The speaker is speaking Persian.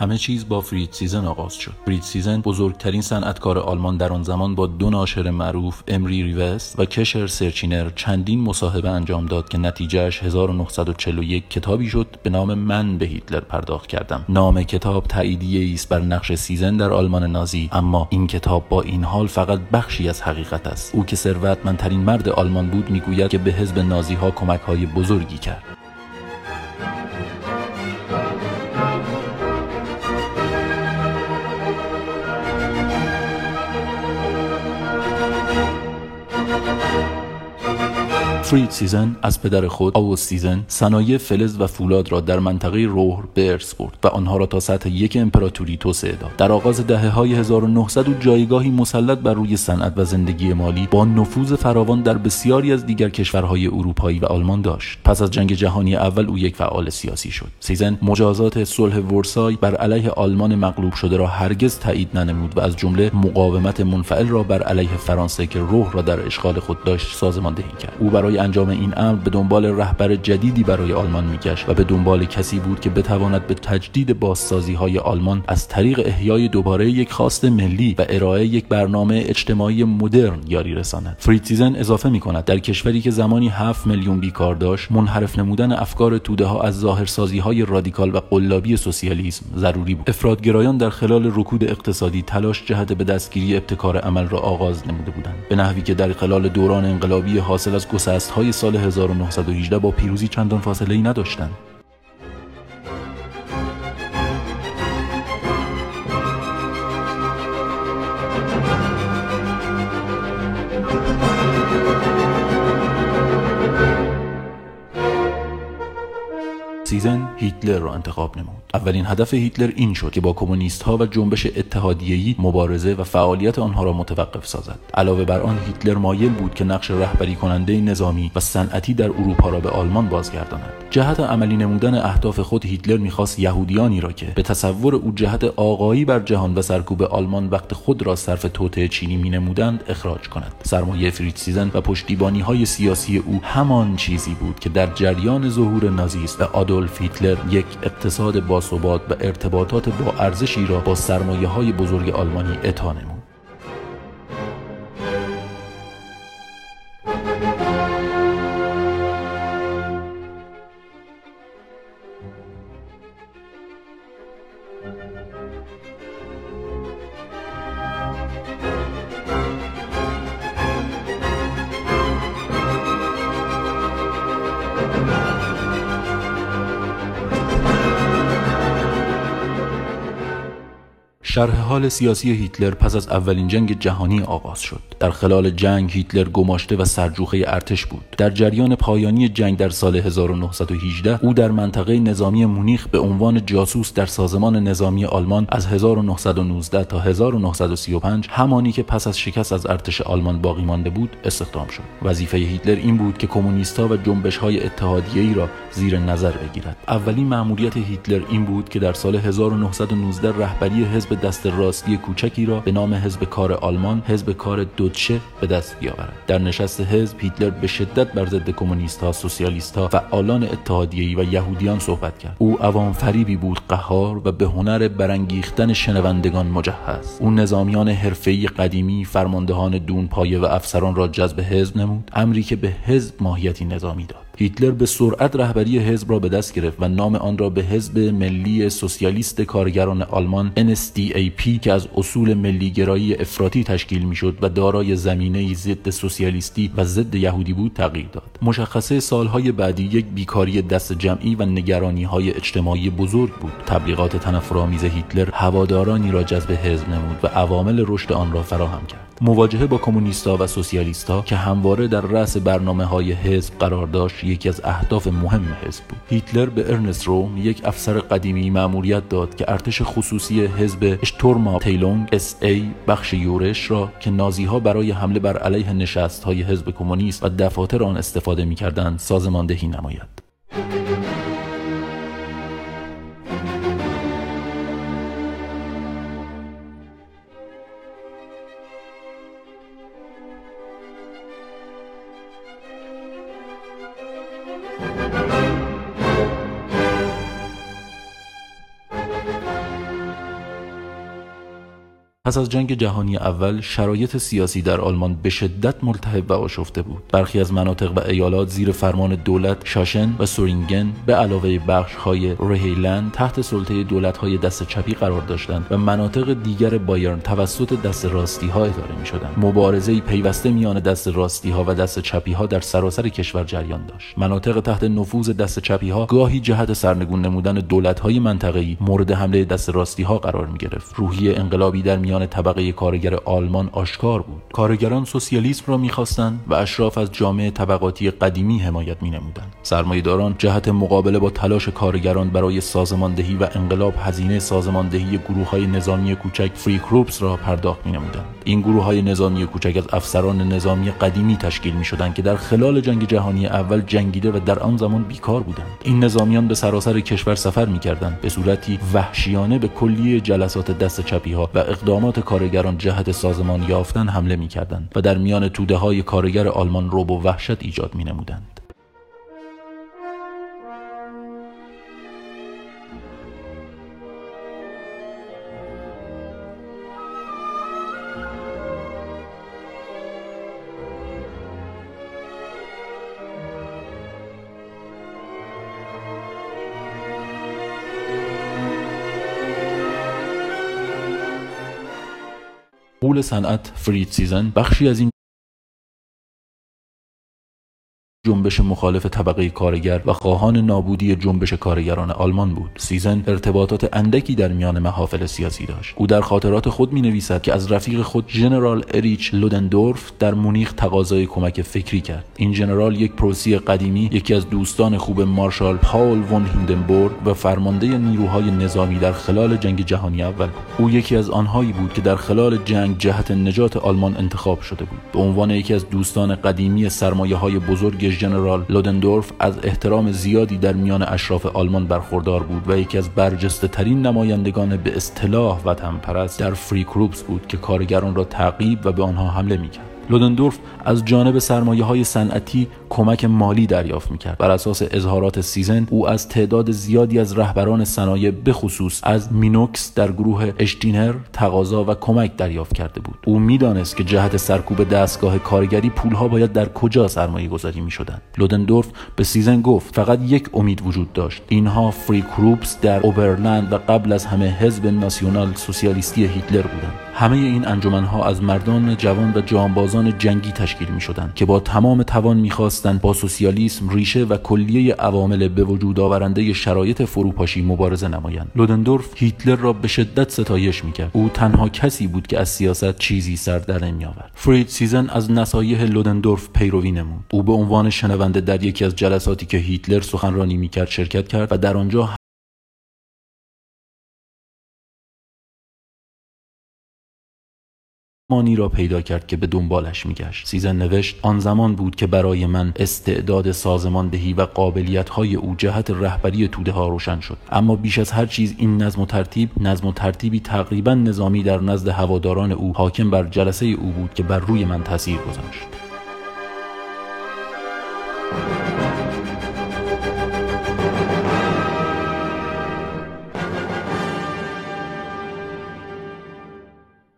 همه چیز با فرید سیزن آغاز شد. فرید سیزن بزرگترین صنعتکار آلمان در آن زمان با دو ناشر معروف امری ریوست و کشر سرچینر چندین مصاحبه انجام داد که نتیجهش 1941 کتابی شد به نام من به هیتلر پرداخت کردم. نام کتاب تاییدیه است بر نقش سیزن در آلمان نازی اما این کتاب با این حال فقط بخشی از حقیقت است. او که ثروتمندترین مرد آلمان بود می‌گوید که به حزب نازی ها کمک های بزرگی کرد. Thank you. فرید سیزن از پدر خود آوس سیزن صنایع فلز و فولاد را در منطقه روهر به ارث برد و آنها را تا سطح یک امپراتوری توسعه داد. در آغاز دهه های 1900 و جایگاهی مسلط بر روی صنعت و زندگی مالی با نفوذ فراوان در بسیاری از دیگر کشورهای اروپایی و آلمان داشت. پس از جنگ جهانی اول او یک فعال سیاسی شد. سیزن مجازات صلح ورسای بر علیه آلمان مغلوب شده را هرگز تایید ننمود و از جمله مقاومت منفعل را بر علیه فرانسه که روهر را در اشغال خود داشت سازماندهی کرد. او برای انجام این امر به دنبال رهبر جدیدی برای آلمان میگشت و به دنبال کسی بود که بتواند به تجدید بازسازی های آلمان از طریق احیای دوباره یک خواست ملی و ارائه یک برنامه اجتماعی مدرن یاری رساند. فریتزیزن اضافه می کند در کشوری که زمانی 7 میلیون بیکار داشت منحرف نمودن افکار توده ها از ظاهرسازی های رادیکال و قلابی سوسیالیسم ضروری بود. افرادگرایان در خلال رکود اقتصادی تلاش جهت به دستگیری ابتکار عمل را آغاز نموده بودند. به نحوی که در خلال دوران انقلابی حاصل از گسست های سال 1918 با پیروزی چندان فاصله ای نداشتند. سیزن هیتلر را انتخاب نمود. اولین هدف هیتلر این شد که با کمونیست ها و جنبش اتحادیه‌ای مبارزه و فعالیت آنها را متوقف سازد. علاوه بر آن هیتلر مایل بود که نقش رهبری کننده نظامی و صنعتی در اروپا را به آلمان بازگرداند. جهت عملی نمودن اهداف خود هیتلر می‌خواست یهودیانی را که به تصور او جهت آقایی بر جهان و سرکوب آلمان وقت خود را صرف توطئه چینی مینمودند اخراج کند. سرمایه سیزن و پشتیبانی های سیاسی او همان چیزی بود که در جریان ظهور نازیست و آدولف هیتلر یک اقتصاد باثبات و ارتباطات با ارزشی را با سرمایه های بزرگ آلمانی اتا نمود. شرح حال سیاسی هیتلر پس از اولین جنگ جهانی آغاز شد. در خلال جنگ هیتلر گماشته و سرجوخه ارتش بود. در جریان پایانی جنگ در سال 1918 او در منطقه نظامی مونیخ به عنوان جاسوس در سازمان نظامی آلمان از 1919 تا 1935 همانی که پس از شکست از ارتش آلمان باقی مانده بود استخدام شد. وظیفه هیتلر این بود که کمونیستها و جنبش های اتحادیه‌ای را زیر نظر بگیرد. اولین مأموریت هیتلر این بود که در سال 1919 رهبری حزب دست راستی کوچکی را به نام حزب کار آلمان حزب کار دوتشه به دست بیاورد. در نشست حزب هیتلر به شدت بر ضد کمونیست ها سوسیالیست ها فعالان اتحادیه‌ای و یهودیان صحبت کرد. او عوام فریبی بود قهار و به هنر برانگیختن شنوندگان مجهز. او نظامیان حرفه‌ای قدیمی فرماندهان دون پایه و افسران را جذب حزب نمود امری که به حزب ماهیتی نظامی داد. هیتلر به سرعت رهبری حزب را به دست گرفت و نام آن را به حزب ملی سوسیالیست کارگران آلمان NSDAP که از اصول ملیگرایی افراطی تشکیل می‌شد و دارای زمینه ضد سوسیالیستی و ضد یهودی بود تغییر داد. مشخصه سالهای بعدی یک بیکاری دست جمعی و نگرانی های اجتماعی بزرگ بود. تبلیغات تنفرآمیز هیتلر هوادارانی را جذب حزب نمود و عوامل رشد آن را فراهم کرد. مواجهه با کمونیستا و سوسیالیستا که همواره در رأس برنامه های حزب قرار داشت یکی از اهداف مهم حزب بود. هیتلر به ارنست روم یک افسر قدیمی مأموریت داد که ارتش خصوصی حزب اشتورما تیلونگ اس ای بخش یورش را که نازی ها برای حمله بر علیه نشست های حزب کمونیست و دفاتر آن استفاده می‌کردند سازماندهی نماید. thank you پس از جنگ جهانی اول شرایط سیاسی در آلمان به شدت ملتهب و آشفته بود. برخی از مناطق و ایالات زیر فرمان دولت شاشن و سورینگن به علاوه بخش های رهیلند تحت سلطه دولت های دست چپی قرار داشتند و مناطق دیگر بایرن توسط دست راستی ها اداره می شدند مبارزه پیوسته میان دست راستی ها و دست چپی ها در سراسر کشور جریان داشت. مناطق تحت نفوذ دست چپی ها گاهی جهت سرنگون نمودن دولت های منطقه‌ای مورد حمله دست راستی ها قرار می گرفت روحی انقلابی در میان طبقه کارگر آلمان آشکار بود. کارگران سوسیالیسم را می‌خواستند و اشراف از جامعه طبقاتی قدیمی حمایت مینمودند. سرمایهداران جهت مقابله با تلاش کارگران برای سازماندهی و انقلاب هزینه سازماندهی گروه های نظامی کوچک فری کروپس را پرداخت مینمودند. این گروه های نظامی کوچک از افسران نظامی قدیمی تشکیل می شدند که در خلال جنگ جهانی اول جنگیده و در آن زمان بیکار بودند. این نظامیان به سراسر کشور سفر می کردند به صورتی وحشیانه به کلیه جلسات دست چپی ها و اقدامات کارگران جهت سازمان یافتن حمله می کردند و در میان توده های کارگر آلمان روب و وحشت ایجاد می نمودند. قول صنعت فرید سیزن بخشی از این جنبش مخالف طبقه کارگر و خواهان نابودی جنبش کارگران آلمان بود. سیزن ارتباطات اندکی در میان محافل سیاسی داشت. او در خاطرات خود می نویسد که از رفیق خود ژنرال اریچ لودندورف در مونیخ تقاضای کمک فکری کرد. این ژنرال یک پروسی قدیمی یکی از دوستان خوب مارشال پاول ون هیندنبورگ و فرمانده نیروهای نظامی در خلال جنگ جهانی اول. او یکی از آنهایی بود که در خلال جنگ جهت نجات آلمان انتخاب شده بود. به عنوان یکی از دوستان قدیمی سرمایه های بزرگ ژنرال لودندورف از احترام زیادی در میان اشراف آلمان برخوردار بود و یکی از برجسته ترین نمایندگان به اصطلاح وطن پرست در فری کروپس بود که کارگران را تعقیب و به آنها حمله می‌کرد. لودندورف از جانب سرمایه های صنعتی کمک مالی دریافت می‌کرد. بر اساس اظهارات تیسن او از تعداد زیادی از رهبران صنایع بخصوص از مینوکس در گروه اشتینس تقاضا و کمک دریافت کرده بود. او می‌دانست که جهت سرکوب دستگاه کارگری پولها باید در کجا سرمایه گذاری می شدند لودندورف به تیسن گفت فقط یک امید وجود داشت. اینها فری کروپس در اوبرلند و قبل از همه حزب ناسیونال سوسیالیستی هیتلر بودند. همه این انجمنها از مردان جوان و جانبازان جنگی تشکیل می شدند که با تمام توان می‌خواستند با سوسیالیسم ریشه و کلیه عوامل به وجود آورنده شرایط فروپاشی مبارزه نمایند. لودندورف هیتلر را به شدت ستایش می‌کرد. او تنها کسی بود که از سیاست چیزی سر در نمیآورد. فریتز تیسن از نصایح لودندورف پیروی نمود. او به عنوان شنونده در یکی از جلساتی که هیتلر سخنرانی می‌کرد شرکت کرد و در آنجا مانی را پیدا کرد که به دنبالش میگشت. سیزن نوشت آن زمان بود که برای من استعداد سازماندهی و قابلیت های او جهت رهبری توده ها روشن شد. اما بیش از هر چیز این نظم و ترتیب نظم و ترتیبی تقریبا نظامی در نزد هواداران او حاکم بر جلسه او بود که بر روی من تاثیر گذاشت.